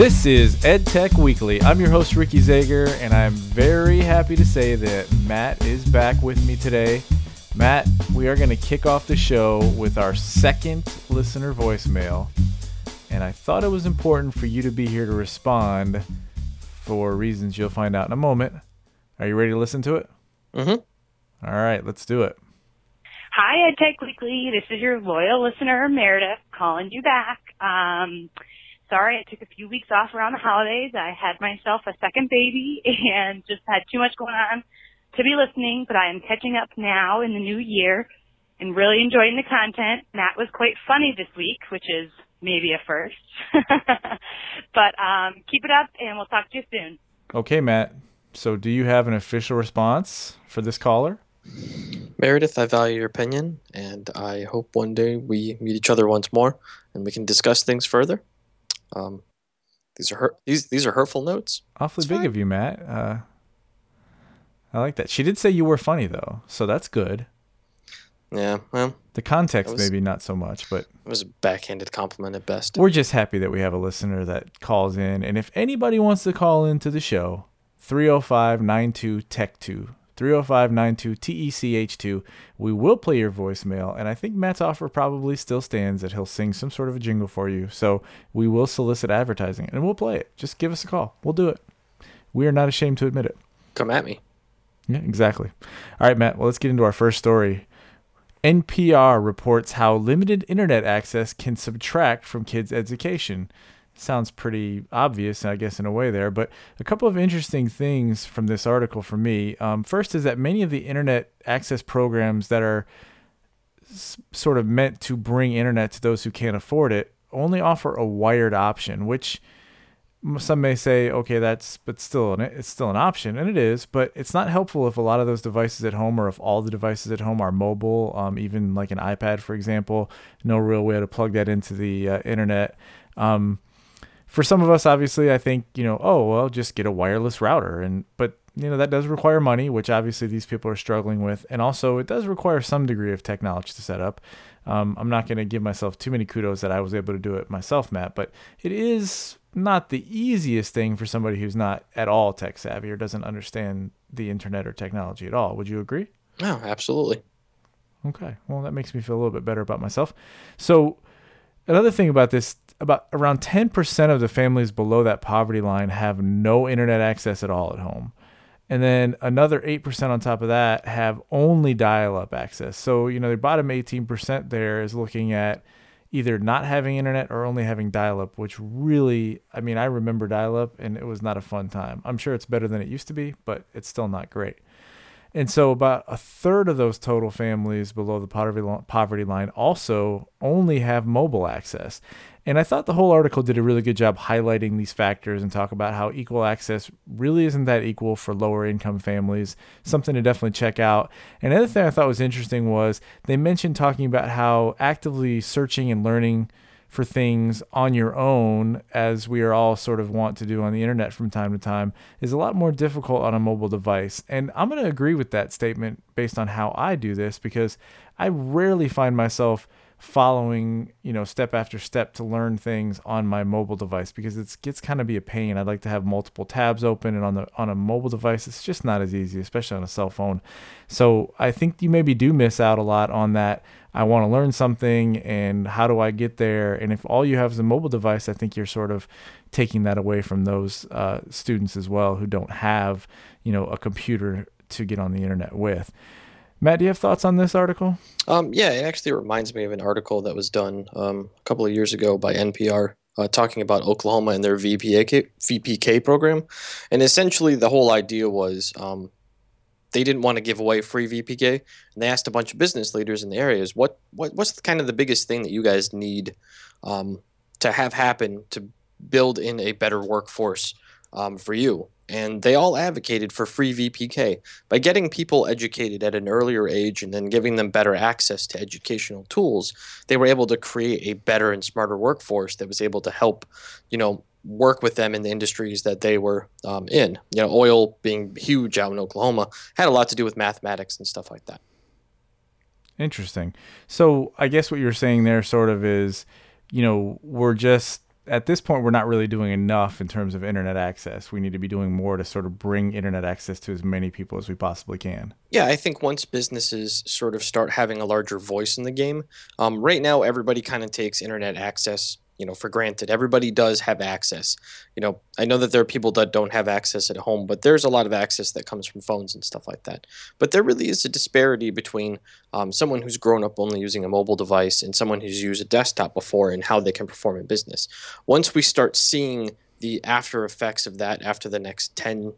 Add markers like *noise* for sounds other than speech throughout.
This is EdTech Weekly. I'm your host, Ricky Zager, and I'm very happy to say that Matt is back with me today. Matt, we are going to kick off the show with our second listener voicemail. And I thought it was important for you to be here to respond for reasons you'll find out in a moment. Are you ready to listen to it? Mm-hmm. All right, let's do it. Hi, EdTech Weekly. This is your loyal listener, Meredith, calling you back. Um, sorry I took a few weeks off around the holidays. I had myself a second baby *laughs* and just had too much going on to be listening, but I am catching up now in the new year and really enjoying the content. Matt was quite funny this week, which is maybe a first. *laughs* but um, keep it up and we'll talk to you soon. Okay, Matt. So, do you have an official response for this caller? Meredith, I value your opinion, and I hope one day we meet each other once more and we can discuss things further. Um, these are hurt, these these are hurtful notes. Awfully big fine. of you, Matt. Uh, I like that. She did say you were funny though, so that's good. Yeah, well, The context was- maybe not so much, but it was a backhanded compliment at best. we're just happy that we have a listener that calls in. And if anybody wants to call into the show, 305-92 Tech 2. 305-92 TECH2. We will play your voicemail, and I think Matt's offer probably still stands that he'll sing some sort of a jingle for you. So we will solicit advertising, and we'll play it. Just give us a call. We'll do it. We are not ashamed to admit it. Come at me. Yeah, exactly. All right, Matt. Well, let's get into our first story. NPR reports how limited internet access can subtract from kids' education. Sounds pretty obvious, I guess, in a way there, but a couple of interesting things from this article for me. Um, first is that many of the internet access programs that are s- sort of meant to bring internet to those who can't afford it only offer a wired option, which some may say, okay, that's but still an, it's still an option, and it is, but it's not helpful if a lot of those devices at home or if all the devices at home are mobile, um, even like an iPad, for example, no real way to plug that into the uh, internet. Um, for some of us, obviously, I think you know, oh well, just get a wireless router, and but you know that does require money, which obviously these people are struggling with, and also it does require some degree of technology to set up. Um, I'm not going to give myself too many kudos that I was able to do it myself, Matt, but it is not the easiest thing for somebody who's not at all tech savvy or doesn't understand the internet or technology at all. Would you agree? No, absolutely. Okay. Well, that makes me feel a little bit better about myself. So, another thing about this about around 10% of the families below that poverty line have no internet access at all at home. And then another 8% on top of that have only dial up access. So, you know, the bottom 18% there is looking at either not having internet or only having dial up, which really, I mean, I remember dial up and it was not a fun time. I'm sure it's better than it used to be, but it's still not great. And so, about a third of those total families below the poverty poverty line also only have mobile access. And I thought the whole article did a really good job highlighting these factors and talk about how equal access really isn't that equal for lower income families. Something to definitely check out. Another thing I thought was interesting was they mentioned talking about how actively searching and learning for things on your own, as we are all sort of want to do on the internet from time to time, is a lot more difficult on a mobile device. And I'm going to agree with that statement based on how I do this because I rarely find myself following, you know, step after step to learn things on my mobile device because it gets kind of be a pain. I'd like to have multiple tabs open and on the on a mobile device it's just not as easy, especially on a cell phone. So, I think you maybe do miss out a lot on that I want to learn something and how do I get there? And if all you have is a mobile device, I think you're sort of taking that away from those uh, students as well who don't have, you know, a computer to get on the internet with. Matt, do you have thoughts on this article? Um, yeah, it actually reminds me of an article that was done um, a couple of years ago by NPR uh, talking about Oklahoma and their VPK, VPK program. And essentially, the whole idea was um, they didn't want to give away free VPK. And they asked a bunch of business leaders in the areas, what, what what's the, kind of the biggest thing that you guys need um, to have happen to build in a better workforce um, for you? And they all advocated for free VPK by getting people educated at an earlier age and then giving them better access to educational tools, they were able to create a better and smarter workforce that was able to help, you know, work with them in the industries that they were um, in. You know, oil being huge out in Oklahoma had a lot to do with mathematics and stuff like that. Interesting. So I guess what you're saying there sort of is, you know, we're just at this point we're not really doing enough in terms of internet access. We need to be doing more to sort of bring internet access to as many people as we possibly can. Yeah, I think once businesses sort of start having a larger voice in the game, um, right now everybody kind of takes internet access you know for granted. Everybody does have access. You know i know that there are people that don't have access at home but there's a lot of access that comes from phones and stuff like that. But there really is a disparity between um, someone who's grown up only using a mobile device and someone who's used a desktop before and how they can perform in business. Once we start seeing the after effects of that after the next 10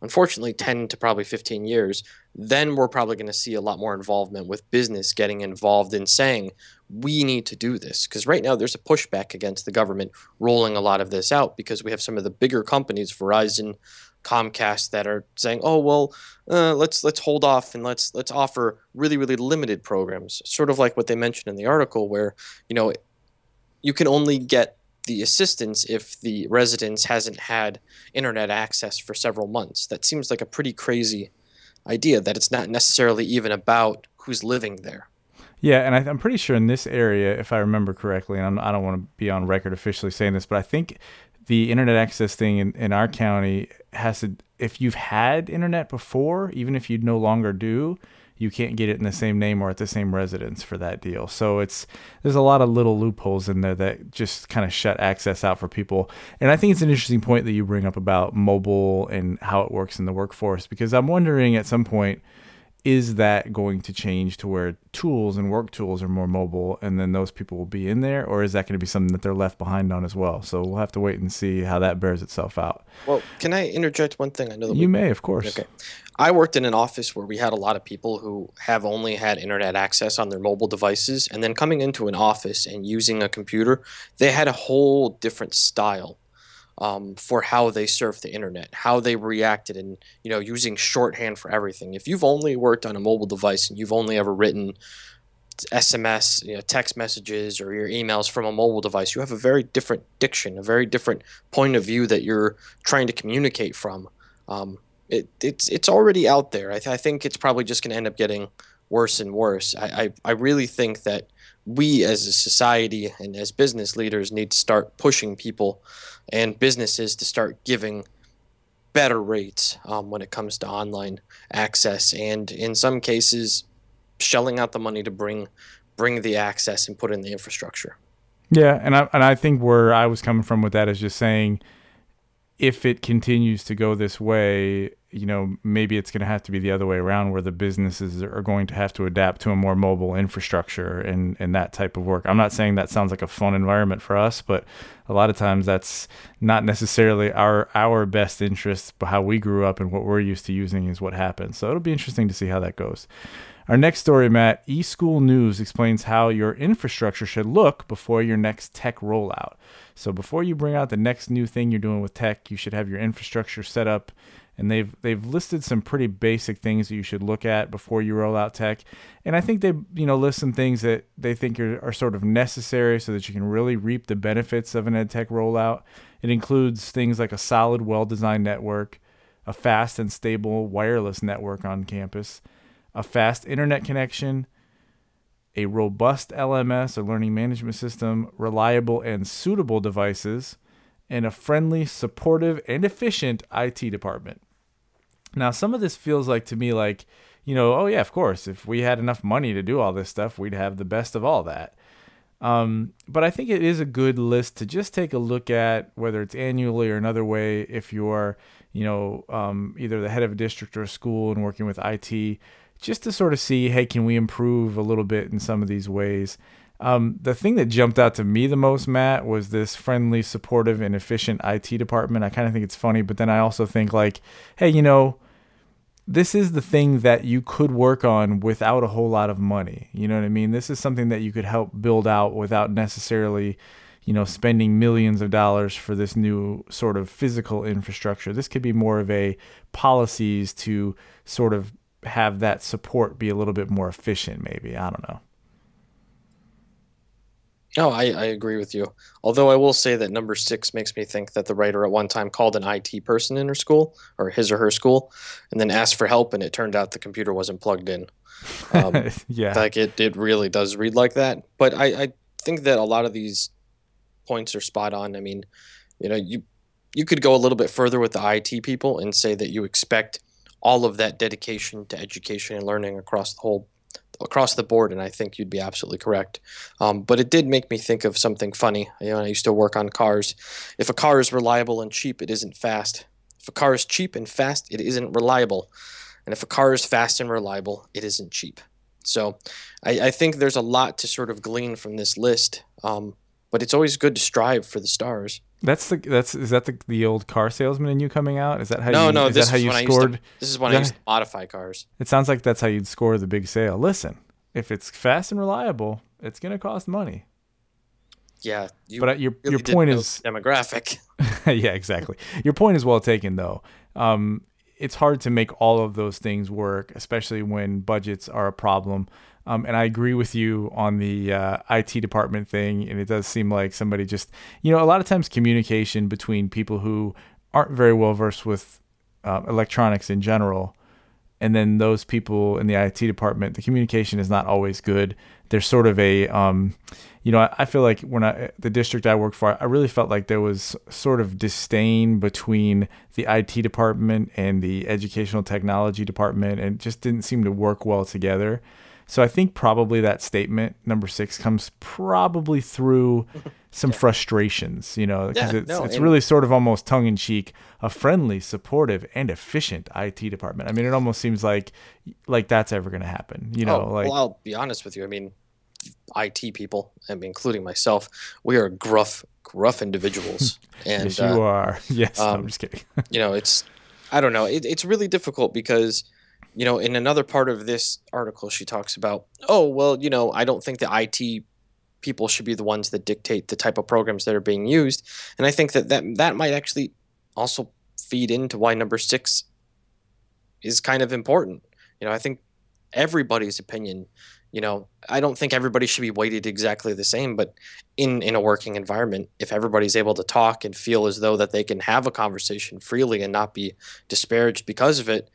unfortunately 10 to probably 15 years then we're probably going to see a lot more involvement with business getting involved in saying we need to do this. Because right now there's a pushback against the government rolling a lot of this out because we have some of the bigger companies verizon comcast that are saying oh well uh, let's let's hold off and let's let's offer really really limited programs. Sort of like what they mentioned in the article where you know you can only get the assistance if the residence hasn't had internet access for several months. That seems like a pretty crazy idea that it's not necessarily even about who's living there. Yeah, and I, am pretty sure in this area, if I remember correctly, and I'm, I do not want to be on record officially saying this, but I think the internet access thing in, in our county has to, if you've had internet before, even if you no longer do, you can't get it in the same name or at the same residence for that deal. So it's there's a lot of little loopholes in there that just kind of shut access out for people. And I think it's an interesting point that you bring up about mobile and how it works in the workforce because I'm wondering at some point is that going to change to where tools and work tools are more mobile and then those people will be in there? Or is that going to be something that they're left behind on as well? So we'll have to wait and see how that bears itself out. Well can i interject one thing? I know that you we, may of course. Okay. I worked in an office where we had a lot of people who have only had internet access on their mobile devices and then coming into an office and using a computer they had a whole different style um, for how they surf the internet, how they reacted, and you know, using shorthand for everything. If you've only worked on a mobile device and you've only ever written SMS, you know, text messages, or your emails from a mobile device, you have a very different diction, a very different point of view that you're trying to communicate from. Um, it, it's it's already out there. I, th- I think it's probably just going to end up getting worse and worse. I, I, I really think that we as a society and as business leaders need to start pushing people and businesses to start giving better rates um, when it comes to online access and in some cases shelling out the money to bring bring the access and put in the infrastructure. Yeah and I, and I think where i was coming from with that is just saying if it continues to go this way you know, maybe it's going to have to be the other way around where the businesses are going to have to adapt to a more mobile infrastructure and, and that type of work. I'm not saying that sounds like a fun environment for us, but a lot of times that's not necessarily our our best interest, but how we grew up and what we're used to using is what happens. So it'll be interesting to see how that goes. Our next story, Matt, eSchool News explains how your infrastructure should look before your next tech rollout. So before you bring out the next new thing you're doing with tech, you should have your infrastructure set up and they've they've listed some pretty basic things that you should look at before you roll out tech. And I think they you know list some things that they think are, are sort of necessary so that you can really reap the benefits of an ed tech rollout. It includes things like a solid, well-designed network, a fast and stable wireless network on campus, a fast internet connection, a robust LMS or learning management system, reliable and suitable devices, and a friendly, supportive, and efficient IT department. Now, some of this feels like to me like, you know, oh yeah, of course, if we had enough money to do all this stuff, we'd have the best of all that. Um, but I think it is a good list to just take a look at, whether it's annually or another way, if you're, you know, um, either the head of a district or a school and working with IT, just to sort of see, hey, can we improve a little bit in some of these ways? Um, the thing that jumped out to me the most, Matt, was this friendly, supportive, and efficient IT department. I kind of think it's funny, but then I also think like, hey, you know, this is the thing that you could work on without a whole lot of money. You know what I mean? This is something that you could help build out without necessarily, you know, spending millions of dollars for this new sort of physical infrastructure. This could be more of a policies to sort of have that support be a little bit more efficient maybe. I don't know. Oh, I, I agree with you. Although I will say that number six makes me think that the writer at one time called an IT person in her school or his or her school and then asked for help, and it turned out the computer wasn't plugged in. Um, *laughs* yeah. Like it, it really does read like that. But I, I think that a lot of these points are spot on. I mean, you know, you you could go a little bit further with the IT people and say that you expect all of that dedication to education and learning across the whole across the board, and I think you'd be absolutely correct. Um, but it did make me think of something funny. You know, I used to work on cars. If a car is reliable and cheap, it isn't fast. If a car is cheap and fast, it isn't reliable. And if a car is fast and reliable, it isn't cheap. So I, I think there's a lot to sort of glean from this list. Um, but it's always good to strive for the stars. That's the that's is that the, the old car salesman in you coming out? Is that how no, you no, is this that how you used to- scored? This is when Is I used to modify cars. It sounds like that's how you'd score the big sale. Listen, if it's fast and reliable, it's going to cost money. Yeah, you But uh, your really your point is demographic. *laughs* yeah, exactly. Your point is well taken, though. Um, it's hard to make all of those things work, especially when budgets are a problem. Um, and I agree with you on the uh, IT department thing. And it does seem like somebody just, you know, a lot of times communication between people who aren't very well versed with uh, electronics in general and then those people in the IT department, the communication is not always good. There's sort of a, um, you know, I, I feel like when I the district I worked for, I really felt like there was sort of disdain between the IT department and the educational technology department, and just didn't seem to work well together. So I think probably that statement number six comes probably through *laughs* some frustrations, you know, because Yeah, it's no, it's really sort of almost tongue in cheek, a friendly, supportive, and efficient IT department. I mean, it almost seems like like that's ever going to happen, you know, oh, like well, I'll be honest with you. I mean, IT people, I mean, including myself, we are gruff, gruff individuals, *laughs* and yes, you uh, are. *laughs* Yes, no, I'm um, just kidding. you know, it's I don't know. It, it's really difficult because you know, in another part of this article, she talks about, oh, well, you know, I don't think the IT people should be the ones that dictate the type of programs that are being used, and I think that that that might actually also feed into why number six is kind of important. You know, I think everybody's opinion. You know, I don't think everybody should be weighted exactly the same, but in in a working environment, if everybody's able to talk and feel as though that they can have a conversation freely and not be disparaged because of it,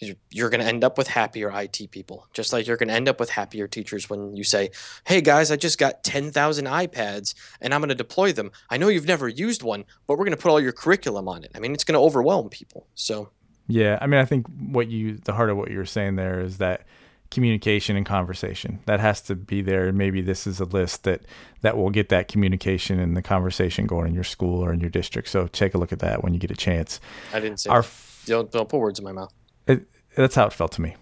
you're- going to end up with happier IT people. Just like you're going to end up with happier teachers when you say, "Hey guys, I just got 10,000 iPads and I'm going to deploy them. I know you've never used one, but we're going to put all your curriculum on it." I mean, it's going to overwhelm people. So, Yeah, I mean, I think what you the heart of what you're saying there is that communication and conversation that has to be there. Maybe this is a list that that will get that communication and the conversation going in your school or in your district. So take a look at that when you get a chance. I didn't say Our don't don't put words in my mouth. It, that's how it felt to me.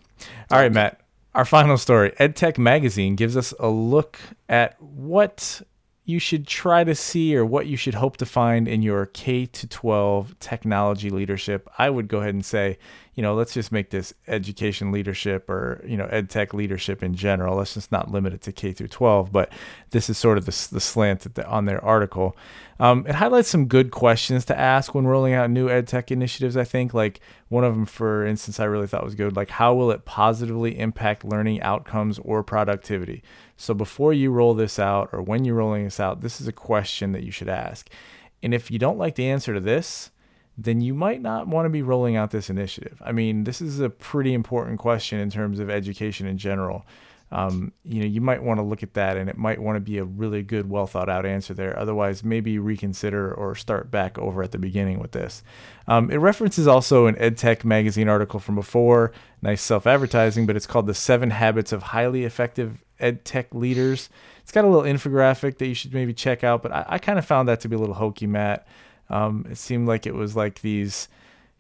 All right, Matt. Our final story EdTech Magazine gives us a look at what you should try to see or what you should hope to find in your K to 12 technology leadership. I would go ahead and say, you know, let's just make this education leadership or, you know, EdTech leadership in general. Let's just not limit it to K through 12, but this is sort of the, the slant the, on their article. Um, it highlights some good questions to ask when rolling out new EdTech initiatives, I think. Like one of them, for instance, I really thought was good. Like, how will it positively impact learning outcomes or productivity? So, before you roll this out or when you're rolling this out, this is a question that you should ask. And if you don't like the answer to this, then you might not want to be rolling out this initiative. I mean, this is a pretty important question in terms of education in general. Um, you know, you might want to look at that and it might want to be a really good, well thought out answer there. Otherwise, maybe reconsider or start back over at the beginning with this. Um, it references also an EdTech magazine article from before, nice self advertising, but it's called The Seven Habits of Highly Effective EdTech Leaders. It's got a little infographic that you should maybe check out, but I, I kind of found that to be a little hokey, Matt. Um, it seemed like it was like these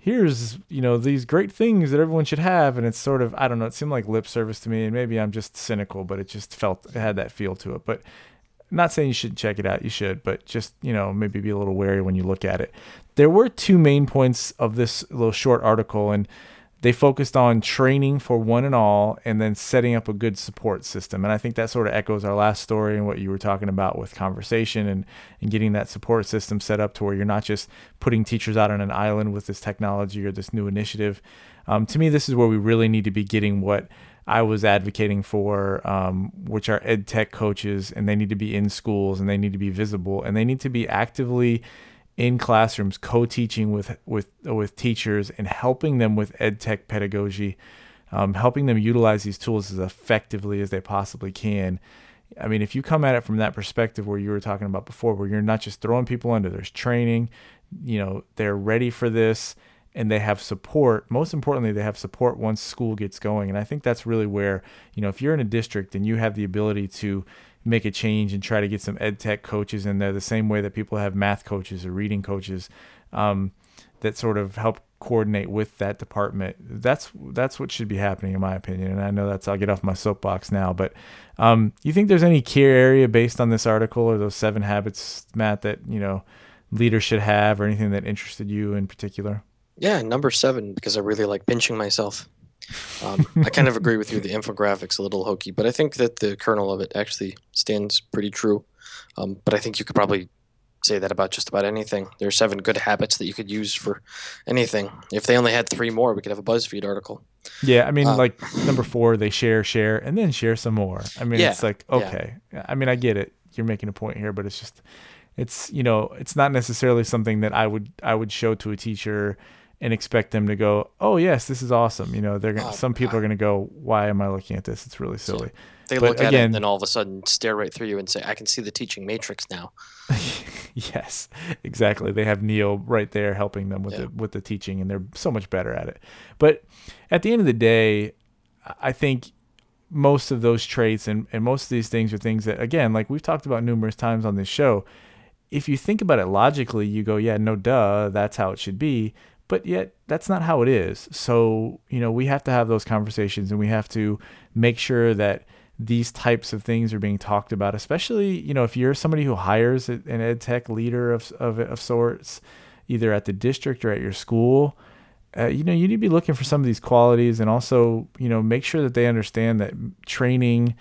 here's you know these great things that everyone should have. And it's sort of i don't know it seemed like lip service to me. And maybe i'm just cynical but it just felt it had that feel to it. But not saying you should check it out. You should but just you know maybe be a little wary when you look at it. There were two main points of this little short article. And they focused on training for one and all and then setting up a good support system. And i think that sort of echoes our last story and what you were talking about with conversation and, and getting that support system set up to where you're not just putting teachers out on an island with this technology or this new initiative. Um, to me this is where we really need to be getting what I was advocating for, um, which are ed tech coaches, and they need to be in schools and they need to be visible and they need to be actively in classrooms co-teaching with with with teachers and helping them with ed tech pedagogy, um, helping them utilize these tools as effectively as they possibly can. I mean, if you come at it from that perspective where you were talking about before, where you're not just throwing people under, there's training, you know, they're ready for this and they have support. Most importantly, they have support once school gets going. And I think that's really where, you know, if you're in a district and you have the ability to make a change and try to get some ed tech coaches in there, the same way that people have math coaches or reading coaches um, that sort of help coordinate with that department. That's that's what should be happening, in my opinion. And I know that's I'll get off my soapbox now, but um, you think there's any key area based on this article or those seven habits, Matt, that you know leaders should have, or anything that interested you in particular? Yeah, number seven because I really like pinching myself. Um, I kind of agree with you. The infographics a little hokey, but I think that the kernel of it actually stands pretty true. Um, but I think you could probably say that about just about anything. There are seven good habits that you could use for anything. If they only had three more, we could have a BuzzFeed article. Yeah, I mean, uh, like number four, they share, share, and then share some more. I mean, yeah, it's like okay. Yeah. I mean, I get it. You're making a point here, but it's just, it's you know, it's not necessarily something that I would I would show to a teacher and expect them to go, "Oh yes, this is awesome." You know, they're gonna, oh, some people God. are going to go, "Why am I looking at this? It's really silly." They but look at again, it and then all of a sudden stare right through you and say, "I can see the teaching matrix now." *laughs* yes, exactly. They have Neo right there helping them with yeah. the with the teaching, and they're so much better at it. But at the end of the day, I think most of those traits and, and most of these things are things that again, like we've talked about numerous times on this show. If you think about it logically, you go, yeah, no duh, that's how it should be but yet that's not how it is. So, you know, we have to have those conversations and we have to make sure that these types of things are being talked about, especially, you know, if you're somebody who hires an ed tech leader of, of, of sorts, either at the district or at your school, uh, you know, you need to be looking for some of these qualities and also, you know, make sure that they understand that training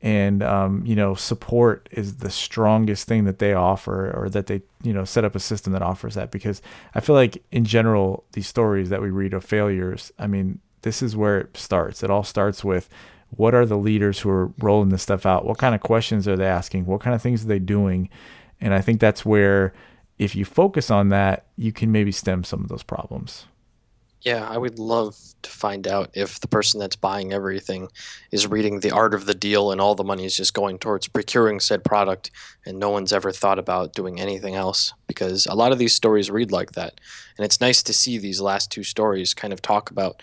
and um, you know support is the strongest thing that they offer or that they you know set up a system that offers that. Because i feel like in general these stories that we read of failures i mean this is where it starts. It all starts with what are the leaders who are rolling this stuff out? What kind of questions are they asking? What kind of things are they doing? And i think that's where if you focus on that you can maybe stem some of those problems yeah, I would love to find out if the person that's buying everything is reading the art of the deal and all the money is just going towards procuring said product and no one's ever thought about doing anything else because a lot of these stories read like that. And it's nice to see these last two stories kind of talk about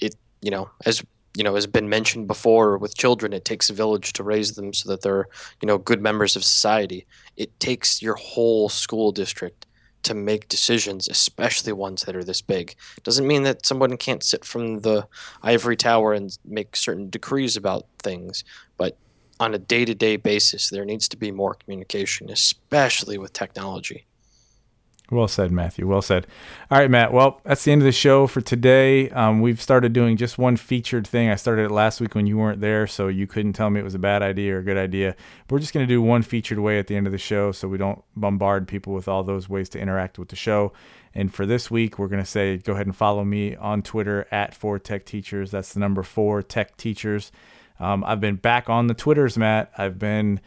it, you know, as you know, has been mentioned before with children, it takes a village to raise them so that they're, you know, good members of society. It takes your whole school district to make decisions, especially ones that are this big. Doesn't mean that someone can't sit from the ivory tower and make certain decrees about things, but on a day to day basis, there needs to be more communication, especially with technology. Well said, Matthew. Well said. All right, Matt. Well, that's the end of the show for today. Um, we've started doing just one featured thing. I started it last week when you weren't there, so you couldn't tell me it was a bad idea or a good idea. We're just going to do one featured way at the end of the show so we don't bombard people with all those ways to interact with the show. And for this week, we're going to say go ahead and follow me on Twitter at Four Tech Teachers. That's the number four Tech Teachers. Um, I've been back on the Twitters, Matt. I've been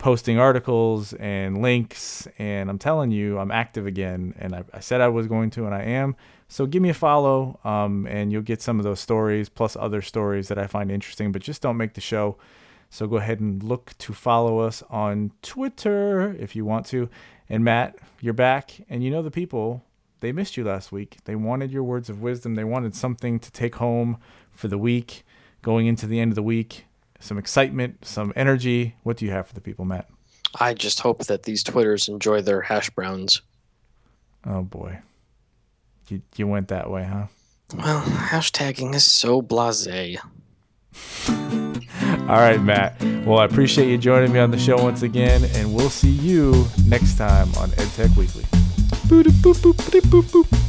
posting articles and links and i'm telling you i'm active again and i, I said i was going to and i am. So give me a follow um, and you'll get some of those stories plus other stories that i find interesting but just don't make the show. So go ahead and look to follow us on twitter if you want to. And matt you're back and you know the people they missed you last week. They wanted your words of wisdom. They wanted something to take home for the week going into the end of the week some excitement, some energy. What do you have for the people, Matt? I just hope that these Twitters enjoy their hash browns. Oh boy, you you went that way, huh? Well, hashtagging is so blasé. *laughs* All right, Matt. Well, I appreciate you joining me on the show once again, and we'll see you next time on EdTech Weekly. Boop, boop, boop,